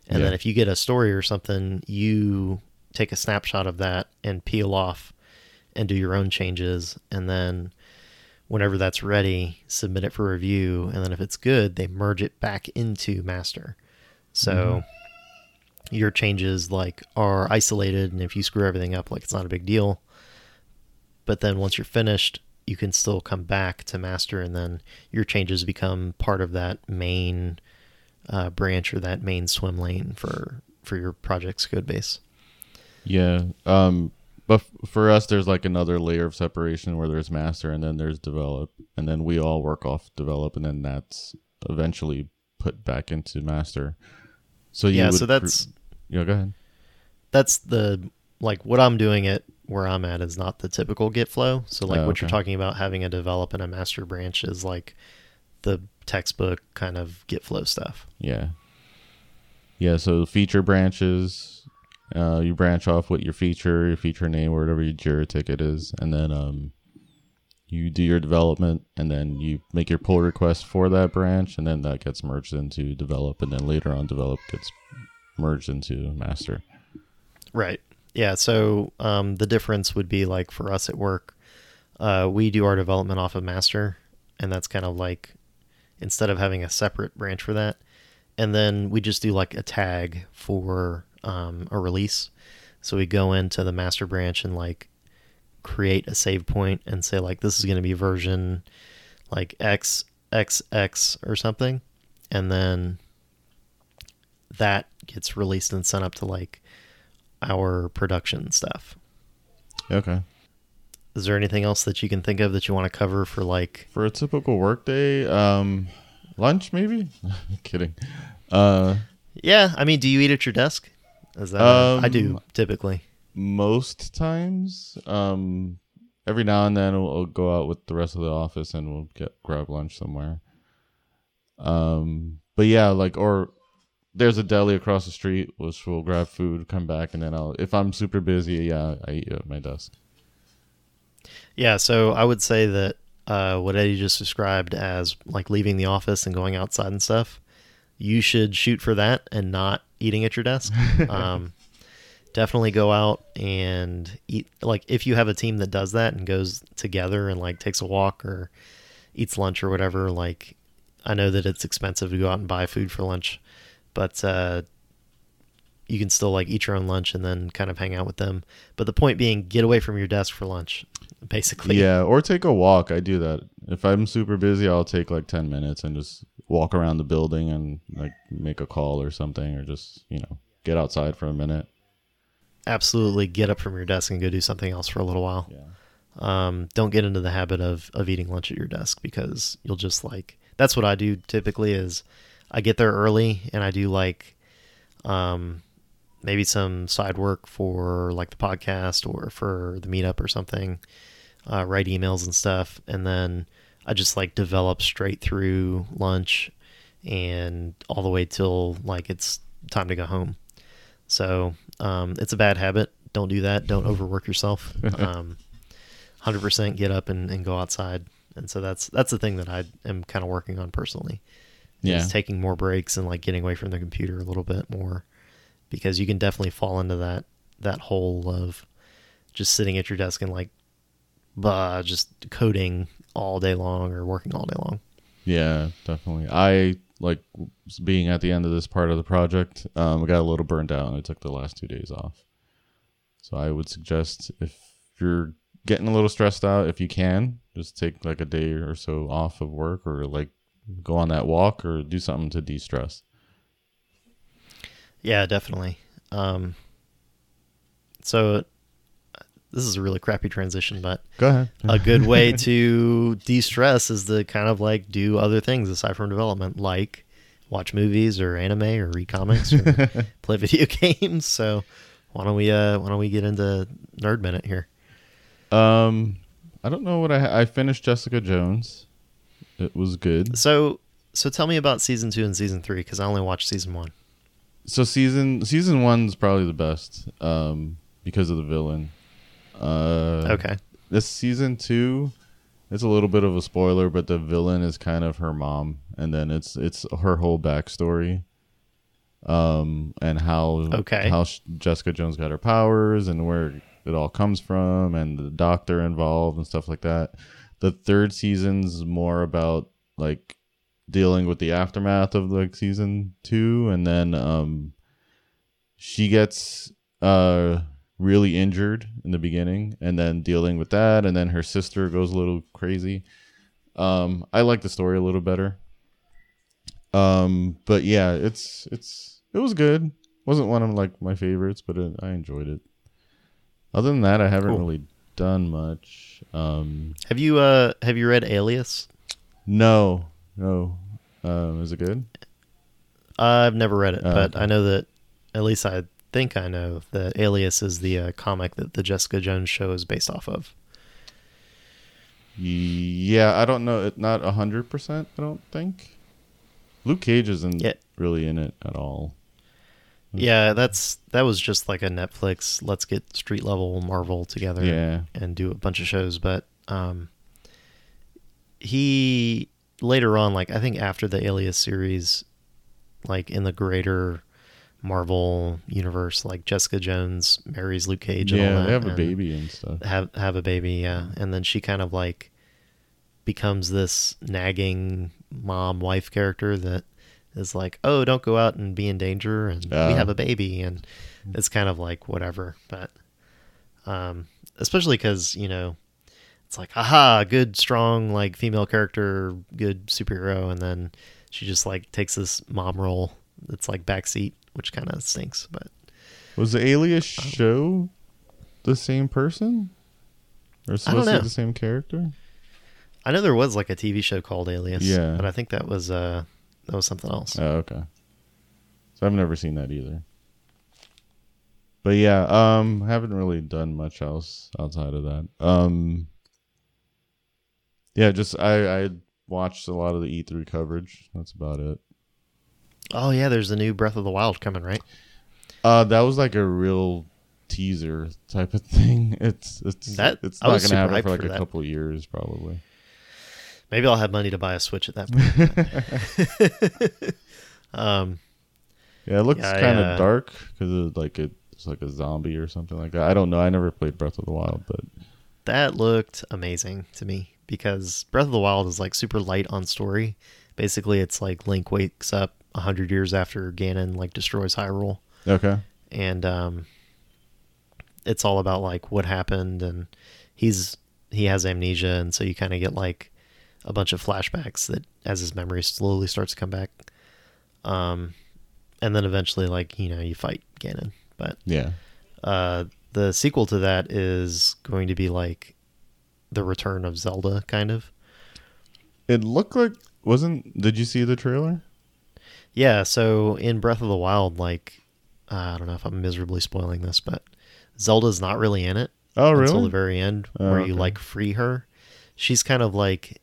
And Yeah. then if you get a story or something, you take a snapshot of that and peel off and do your own changes, and then whenever that's ready, submit it for review, and then if it's good, they merge it back into master. So your changes like are isolated, and if you screw everything up, like it's not a big deal. But then once you're finished, you can still come back to master, and then your changes become part of that main uh, branch or that main swim lane for for your project's code base. Yeah. Um, but f- for us, there's like another layer of separation where there's master and then there's develop, and then we all work off develop, and then that's eventually put back into master. So you yeah, so that's cr- yeah. Go ahead. that's the like what I'm doing it where I'm at is not the typical Git flow. So like Oh, what you're talking about having a develop and a master branch is like the textbook kind of Git flow stuff. Yeah. Yeah. So feature branches, uh, you branch off with your feature, your feature name, whatever your Jira ticket is, and then um, you do your development, and then you make your pull request for that branch, and then that gets merged into develop, and then later on develop gets merged into master. Right. Yeah. So um, the difference would be like for us at work, uh, we do our development off of master, and that's kind of like instead of having a separate branch for that, and then we just do like a tag for um, a release. So we go into the master branch and like create a save point and say like this is going to be version like X X X or something, and then that gets released and sent up to like our production stuff. Okay. Is there anything else that you can think of that you want to cover for like For a typical workday, um, lunch maybe. Kidding. Uh, Yeah, I mean, do you eat at your desk? Is that I do Um, typically. most times um every now and then we'll, we'll go out with the rest of the office and we'll get grab lunch somewhere um but yeah like or there's a deli across the street which we'll grab food come back and then i'll if i'm super busy yeah i eat at my desk Yeah, so I would say that uh, what Eddie just described as like leaving the office and going outside and stuff, you should shoot for that and not eating at your desk. um, definitely go out and eat. Like if you have a team that does that and goes together and like takes a walk or eats lunch or whatever, like I know that it's expensive to go out and buy food for lunch, but uh, you can still like eat your own lunch and then kind of hang out with them. But the point being, get away from your desk for lunch, basically. yeah or take a walk i do that if i'm super busy i'll take like 10 minutes and just walk around the building and like make a call or something or just you know get outside for a minute. Absolutely, get up from your desk and go do something else for a little while. yeah. Um, don't get into the habit of of eating lunch at your desk because you'll just like that's what I do typically is I get there early and I do like um maybe some side work for like the podcast or for the meetup or something uh, write emails and stuff. And then i just like develop straight through lunch and all the way till like it's time to go home. So um, it's a bad habit. Don't do that. Don't overwork yourself. Um, 100% get up and, and go outside. And so that's that's the thing that i am kind of working on personally yeah. is taking more breaks and like getting away from the computer a little bit more because you can definitely fall into that that hole of just sitting at your desk and like bah, just coding all day long or working all day long. Yeah, definitely. I like being at the end of this part of the project. Um, I got a little burned out, and I took the last two days off. So I would suggest if you're getting a little stressed out, if you can, just take like a day or so off of work, or like go on that walk, or do something to de-stress. Yeah, definitely. Um, so this is a really crappy transition, but Go ahead. a good way to de-stress is to kind of like do other things aside from development, like watch movies or anime or read comics or play video games. So why don't we uh why don't we get into nerd minute here? um, I don't know what I I finished Jessica Jones. It was good. So so tell me about season two and season three because I only watched season one. so season season one's probably the best um because of the villain uh Okay. this season two it's a little bit of a spoiler but the villain is kind of her mom and then it's it's her whole backstory um and how Okay. how jessica jones got her powers and where it all comes from and the doctor involved and stuff like that the third season's more about like dealing with the aftermath of like season two and then um she gets uh really injured in the beginning, and then dealing with that, and then her sister goes a little crazy. Um, I like the story a little better. Um, but yeah, it's it's it was good. wasn't one of like my favorites, but it, I enjoyed it. Other than that, I haven't Cool. really done much. Um, Have you uh have you read Alias? no, no. Um, is it good? I've never read it, Oh, but okay. I know that at least I think I know that Alias is the uh, comic that the Jessica Jones show is based off of. Yeah, I don't know. It not a hundred percent. I don't think. Luke Cage isn't Yeah. really in it at all. Yeah, that's that was just like a Netflix. Let's get street level Marvel together Yeah, and do a bunch of shows. But um, he later on, like I think after the Alias series, like in the greater Marvel universe, like Jessica Jones marries Luke Cage. and all yeah. that, They have a baby and stuff. Have have a baby, yeah, and then she kind of like becomes this nagging mom wife character that is like, oh, don't go out and be in danger, and we Ah. have a baby, and it's kind of like whatever, but um, especially because you know it's like, aha, good, strong, like female character, good superhero, and then she just like takes this mom role that's like backseat, which kind of stinks, but Was the Alias Oh. show the same person? Or supposed to be the same character? I know there was like a TV show called Alias, Yeah. but I think that was uh that was something else. Oh, okay. So I've never seen that either. But yeah, um, haven't really done much else outside of that. Um, yeah, just I I watched a lot of the E3 coverage. That's about it. Oh yeah, there's a new Breath of the Wild coming, right? Uh, that was like a real teaser type of thing. It's it's That- it's not was gonna happen for like for a that. couple years probably. Maybe I'll have money to buy a Switch at that point. um, Yeah, it looks Yeah, kind of uh, dark because it's like it's like a zombie or something like that. I don't know. I never played Breath of the Wild, but that looked amazing to me because Breath of the Wild is like super light on story. Basically, it's like Link wakes up hundred years after Ganon like destroys Hyrule, okay. and um, it's all about like what happened, and he's he has amnesia, and so you kind of get like a bunch of flashbacks that as his memory slowly starts to come back. Um, and then eventually, like you know, you fight Ganon, but Yeah. uh, the sequel to that is going to be like the return of Zelda, kind of. It looked like wasn't. Did you see the trailer? Yeah. So in Breath of the Wild, like uh, I don't know if I'm miserably spoiling this, but Zelda's not really in it Oh, until the very end, Oh, where you like free her. She's kind of like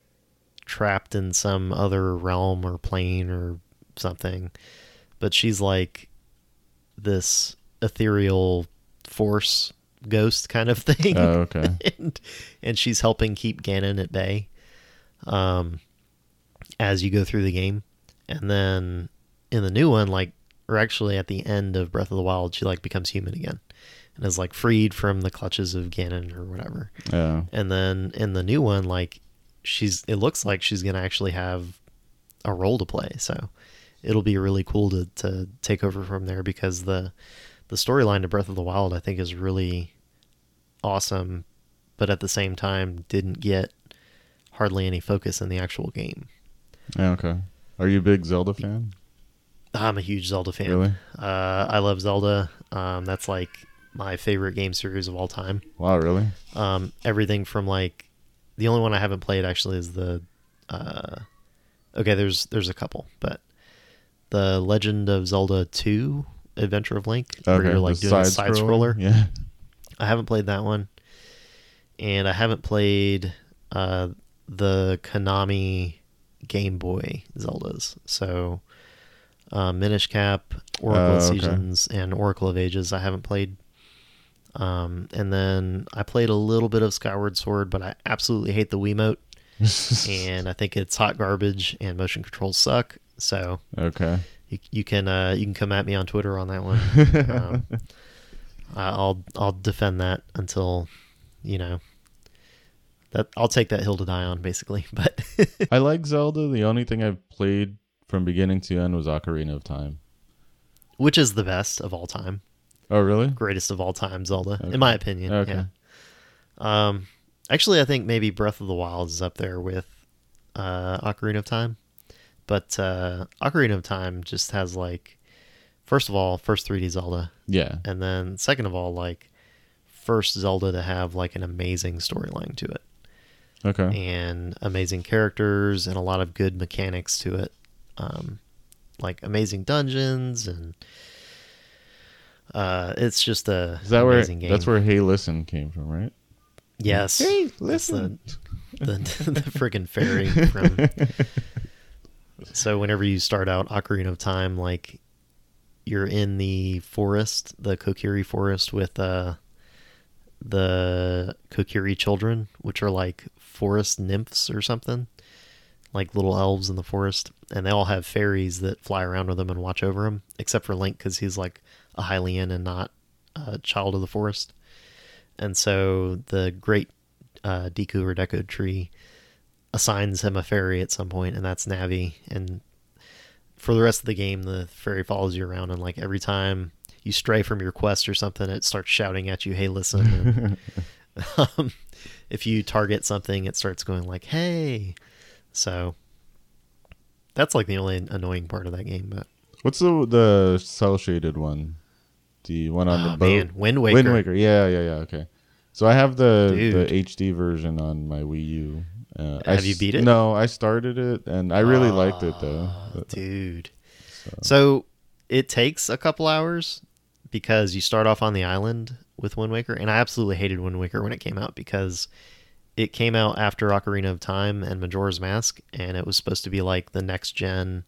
trapped in some other realm or plane or something, but she's like this ethereal force ghost kind of thing. Oh, okay. and and she's helping keep Ganon at bay um as you go through the game. And then in the new one like or actually at the end of Breath of the Wild she like becomes human again and is like freed from the clutches of Ganon or whatever. Yeah. And then in the new one like she's it looks like she's going to actually have a role to play. So it'll be really cool to to take over from there because the the storyline to Breath of the Wild I think is really awesome, but at the same time didn't get hardly any focus in the actual game. Yeah. Okay. Are you a big Zelda fan? I'm a huge Zelda fan. Really? Uh, I love Zelda. Um, that's like my favorite game series of all time. Wow. Really? Um, everything from like the only one I haven't played actually is the uh, okay. There's there's a couple, but the Legend of Zelda Two: Adventure of Link, where Okay. you're like doing a side scroller. Yeah. I haven't played that one, and I haven't played uh, the Konami Game Boy Zeldas. So, uh, Minish Cap, Oracle Oh, of okay. Seasons, and Oracle of Ages. I haven't played. Um, and then I played a little bit of Skyward Sword, but I absolutely hate the Wiimote, and I think it's hot garbage, and motion controls suck. So okay. you, you can uh, you can come at me on Twitter on that one. Um, I'll I'll defend that until you know that I'll take that hill to die on, basically. But I like Zelda. The only thing I've played from beginning to end was Ocarina of Time. which is the best of all time? Oh, really? greatest of all time Zelda, Okay. in my opinion. Okay. Yeah. Um, actually, I think maybe Breath of the Wild is up there with uh, Ocarina of Time, but uh, Ocarina of Time just has like, first of all, first 3D Zelda, Yeah. and then second of all, like, first Zelda to have like an amazing storyline to it Okay. and amazing characters and a lot of good mechanics to it, um, like amazing dungeons and. Uh, it's just a Is that where amazing game. that's where Hey Listen came from, right? Yes. Hey, listen. the the, the friggin' fairy from. So whenever you start out Ocarina of Time, like you're in the forest, the Kokiri forest with uh the Kokiri children, which are like forest nymphs or something, like little elves in the forest, and they all have fairies that fly around with them and watch over them, except for Link because he's like a Hylian and not a child of the forest. And so the great uh, Deku or Deku tree assigns him a fairy at some point, and that's Navi. And for the rest of the game, the fairy follows you around, and like every time you stray from your quest or something, it starts shouting at you, "Hey, listen!" And, um, if you target something, it starts going like, "Hey!" So that's like the only annoying part of that game. But What's the the cel shaded one? The one on oh, the boat. man, Wind Waker. Wind Waker. Yeah, yeah, yeah. Okay. So I have the Dude. the HD version on my Wii U. Uh, I Have you beat it? No, I started it and I really liked it though. Oh, dude. So it takes a couple hours because you start off on the island with Wind Waker, and I absolutely hated Wind Waker when it came out because it came out after Ocarina of Time and Majora's Mask, and it was supposed to be like the next gen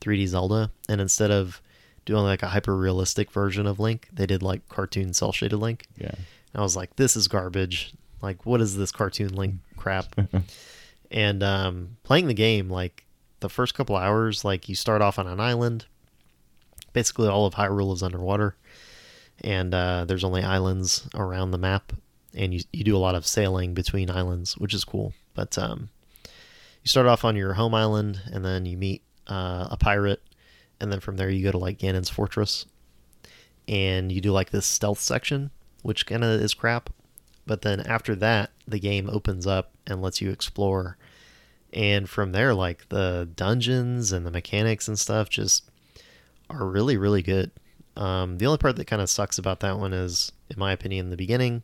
3D Zelda, and instead of doing like a hyper realistic version of Link, they did like cartoon cel shaded Link. Yeah. And I was like, this is garbage. Like, what is this cartoon link crap? and um, playing the game, like the first couple hours, like you start off on an island. Basically, all of Hyrule is underwater, and uh, there's only islands around the map, and you you do a lot of sailing between islands, which is cool. But um, you start off on your home island, and then you meet uh, a pirate, and then from there you go to like Ganon's fortress, and you do like this stealth section, which kind of is crap. But then after that, the game opens up and lets you explore. And from there, like the dungeons and the mechanics and stuff just are really, really good. Um, the only part that kind of sucks about that one is, in my opinion, the beginning.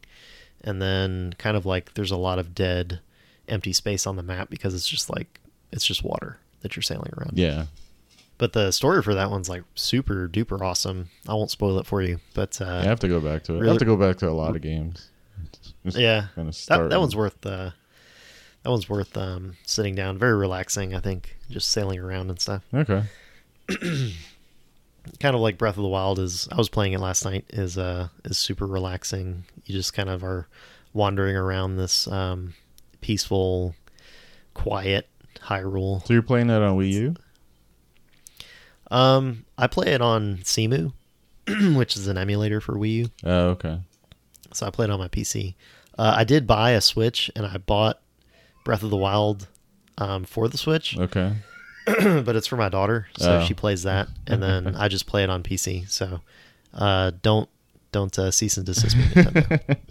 And then kind of like there's a lot of dead, empty space on the map because it's just like, it's just water that you're sailing around. Yeah. But the story for that one's like super duper awesome. I won't spoil it for you, but uh, I have to go back to it. I have to go back to a lot of games. Just yeah, kinda that, that one's worth uh, that one's worth um, sitting down. Very relaxing, I think, just sailing around and stuff. Okay. Kind of like Breath of the Wild is. I was playing it last night. is uh is super relaxing. You just kind of are wandering around this um, peaceful, quiet Hyrule. So you're playing that on Wii U? Um, I play it on Cemu, which is an emulator for Wii U. Oh, okay. so I played on my PC. Uh, I did buy a Switch, and I bought Breath of the Wild um, for the Switch, Okay. but it's for my daughter, so Oh. she plays that, and then I just play it on PC. So uh, don't don't uh, cease and desist me,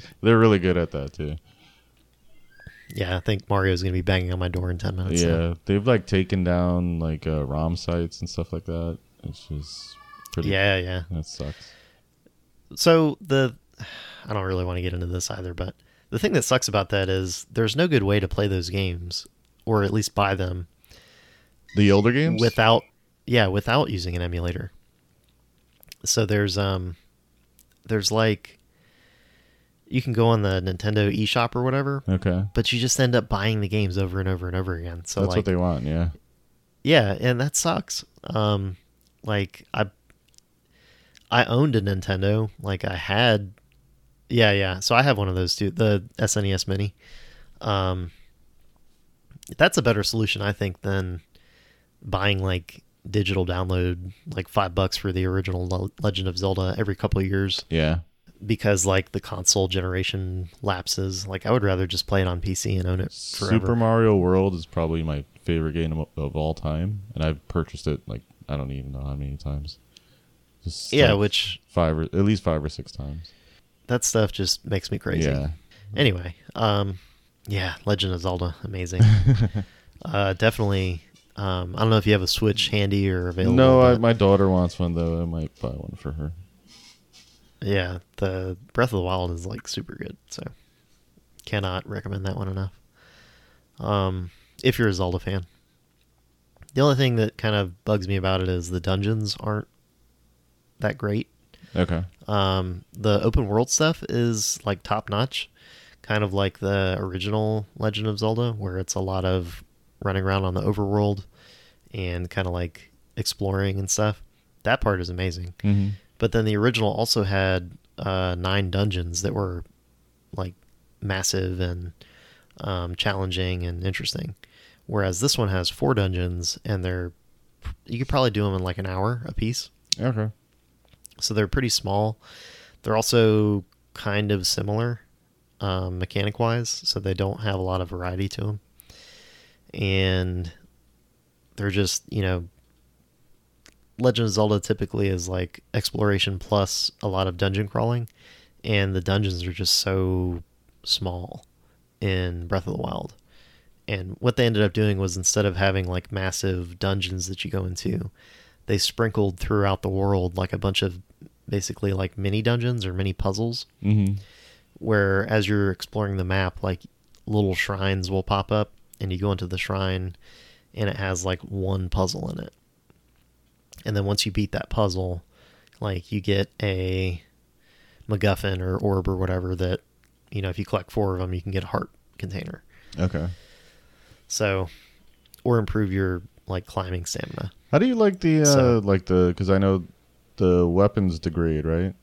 They're really good at that too. yeah, I think Mario's gonna be banging on my door in ten minutes. yeah, so- they've like taken down like uh, ROM sites and stuff like that. It's just pretty. yeah, yeah. That sucks. So the I don't really want to get into this either, but the thing that sucks about that is there's no good way to play those games, or at least buy them The older games without yeah without using an emulator so there's um there's like you can go on the nintendo eShop or whatever Okay. but you just end up buying the games over and over and over again so That's like what they want. Yeah. yeah and that sucks um like i i owned a nintendo like i had yeah yeah so i have one of those too the snes mini um that's a better solution i think than buying like digital download like five bucks for the original legend of zelda every couple of years Yeah. because like the console generation lapses like i would rather just play it on pc and own it forever Super Mario World is probably my favorite game of, of all time, and I've purchased it like I don't even know how many times. Just Yeah, stuff which five or at least five or six times. that stuff just makes me crazy. Yeah. Anyway, um, yeah, Legend of Zelda, amazing. uh, definitely. Um, I don't know if you have a Switch handy or available. no, I, my daughter wants one though. I might buy one for her. yeah, the Breath of the Wild is like super good. So cannot recommend that one enough. Um, if you're a Zelda fan. The only thing that kind of bugs me about it is the dungeons aren't that great. Okay. Um, the open world stuff is like top notch, kind of like the original Legend of Zelda, where it's a lot of running around on the overworld and kind of like exploring and stuff. That part is amazing. hmm But then the original also had uh, nine dungeons that were like massive and um, challenging and interesting. Whereas this one has four dungeons and they're you could probably do them in like an hour a piece Okay. so they're pretty small. They're also kind of similar um, mechanic wise, so they don't have a lot of variety to them. And they're just, you know, Legend of Zelda typically is like exploration plus a lot of dungeon crawling, and the dungeons are just so small in Breath of the Wild. And what they ended up doing was instead of having like massive dungeons that you go into, they sprinkled throughout the world like a bunch of basically like mini dungeons or mini puzzles. Hmm where as you're exploring the map like little shrines will pop up and you go into the shrine and it has like one puzzle in it and then once you beat that puzzle like you get a macguffin or orb or whatever that you know if you collect four of them you can get a heart container Okay. so or improve your like climbing stamina How do you like the uh So- like the because I know the weapons degrade right?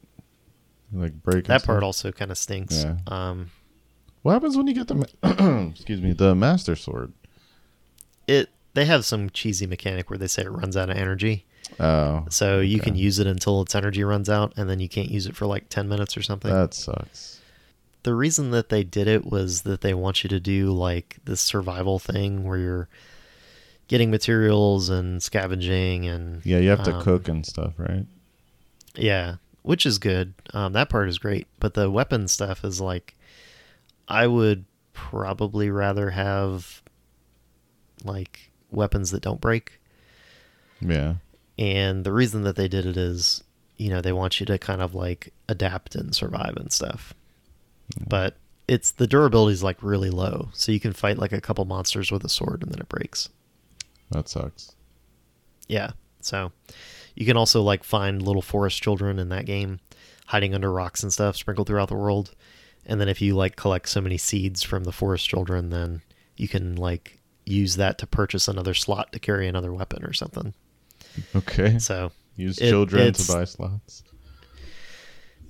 Like break. that part also kind of stinks Yeah. um What happens when you get the ma- excuse me the master sword? it they have some cheesy mechanic where they say it runs out of energy Oh, so you can use it until its energy runs out and then you can't use it for like 10 minutes or something that sucks. the reason that they did it was that they want you to do like this survival thing where you're getting materials and scavenging and Yeah, you have to um, cook and stuff, right? yeah which is good um, that part is great but the weapon stuff is like i would probably rather have like weapons that don't break. Yeah. and the reason that they did it is you know they want you to kind of like adapt and survive and stuff. But it's the durability is like really low. So you can fight like a couple monsters with a sword and then it breaks. That sucks. yeah. So you can also like find little forest children in that game hiding under rocks and stuff sprinkled throughout the world and then if you like collect so many seeds from the forest children then you can like use that to purchase another slot to carry another weapon or something Okay. so Use it- children to buy slots.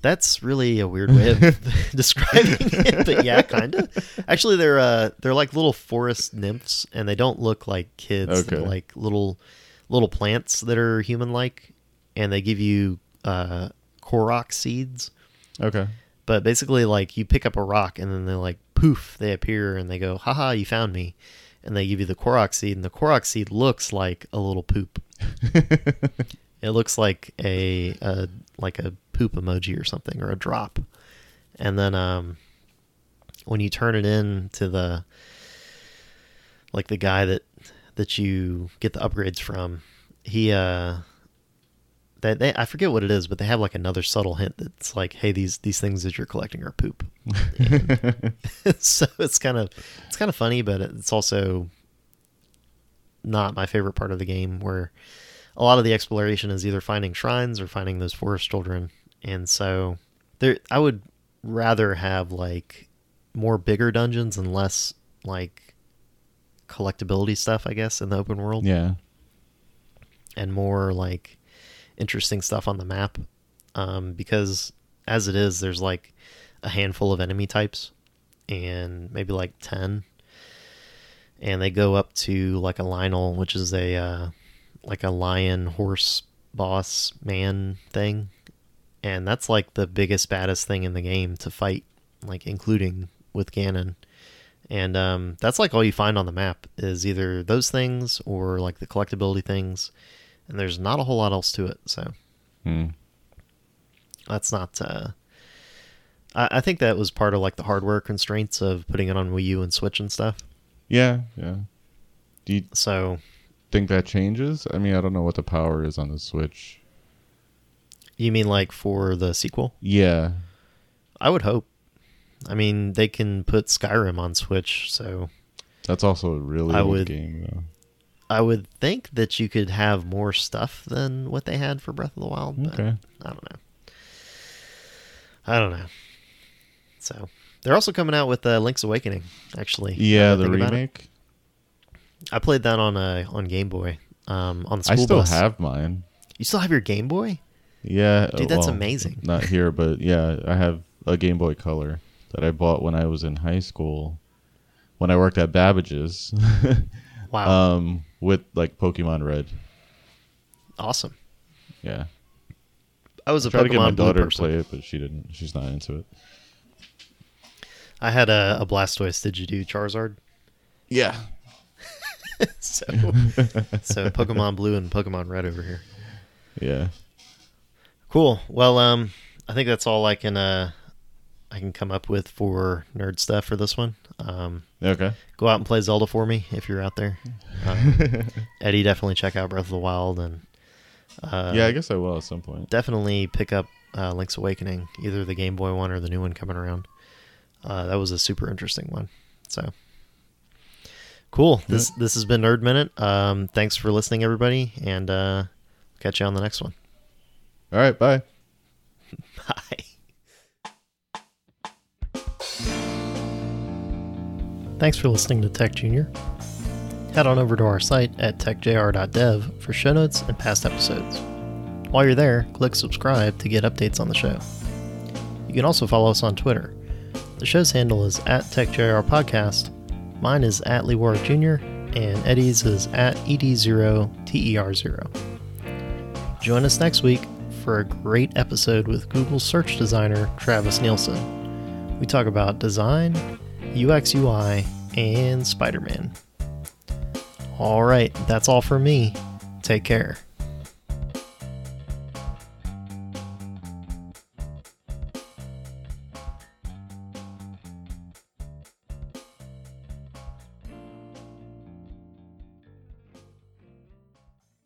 That's really a weird way of describing it, but yeah, kind of. Actually, they're uh, they're like little forest nymphs, and they don't look like kids. They're Okay. like little little plants that are human-like, and they give you uh, korok seeds. Okay. But basically, like you pick up a rock, and then they like poof, they appear, and they go, "Haha, you found me," and they give you the korok seed, and the korok seed looks like a little poop. It looks like a, a like a poop emoji or something or a drop. And then um when you turn it in to the like the guy that that you get the upgrades from, he uh they, they I forget what it is, but they have like another subtle hint that's like, hey, these these things that you're collecting are poop. so it's kind of it's kind of funny, but it's also not my favorite part of the game where a lot of the exploration is either finding shrines or finding those forest children. And so there I would rather have like more bigger dungeons and less like collectability stuff, I guess, in the open world yeah. and more like interesting stuff on the map. Um, because as it is, there's like a handful of enemy types and maybe like 10. And they go up to like a Lynel, which is a uh, like a lion horse boss man thing. And that's like the biggest, baddest thing in the game to fight, like including with Ganon. And um, that's like all you find on the map is either those things or like the collectability things. And there's not a whole lot else to it. So Hmm. That's not. Uh, I, I think that was part of like the hardware constraints of putting it on Wii U and Switch and stuff. Yeah, yeah. Do you So think that changes? I mean, I don't know what the power is on the Switch. you mean like for the sequel? Yeah. I would hope. I mean, they can put Skyrim on Switch, so That's also a really I old would- game though. I would think that you could have more stuff than what they had for Breath of the Wild. But Okay. I don't know. I don't know. So they're also coming out with uh, Link's Awakening. Actually, Yeah, the think about it. remake. I played that on uh, on Game Boy. Um, on the I still bus. have mine. You still have your Game Boy? Yeah, Dude, that's amazing. Not here, but yeah, I have a Game Boy Color that I bought when I was in high school, when I worked at Babbage's, Wow, um, with like Pokemon Red. awesome. Yeah, I was a tried to get my Pokemon Blue daughter to person. play it, but she didn't. She's not into it. I had a, a Blastoise. Did you do Charizard? Yeah, so, so Pokemon Blue and Pokemon Red over here. yeah. Cool. Well, um, I think that's all I can uh, I can come up with for nerd stuff for this one. Um, Okay. go out and play Zelda for me if you're out there. Um, Eddie, definitely check out Breath of the Wild and uh, yeah, I guess I will at some point. definitely pick up uh, Link's Awakening, either the Game Boy one or the new one coming around. Uh, that was a super interesting one. So cool. This this has been Nerd Minute. Um, thanks for listening, everybody, and uh, catch you on the next one. All right, bye. Bye. Thanks for listening to Tech Junior. Head on over to our site at techjr.dev for show notes and past episodes. While you're there, click subscribe to get updates on the show. You can also follow us on Twitter. The show's handle is at TechJR Podcast. Mine is at Lee Warrick Jr., and Eddie's is at E ED0TER0. Join us next week for a great episode with Google search designer Travis Nielsen. We talk about design, UX UI, and Spider Man. All right, that's all for me. Take care.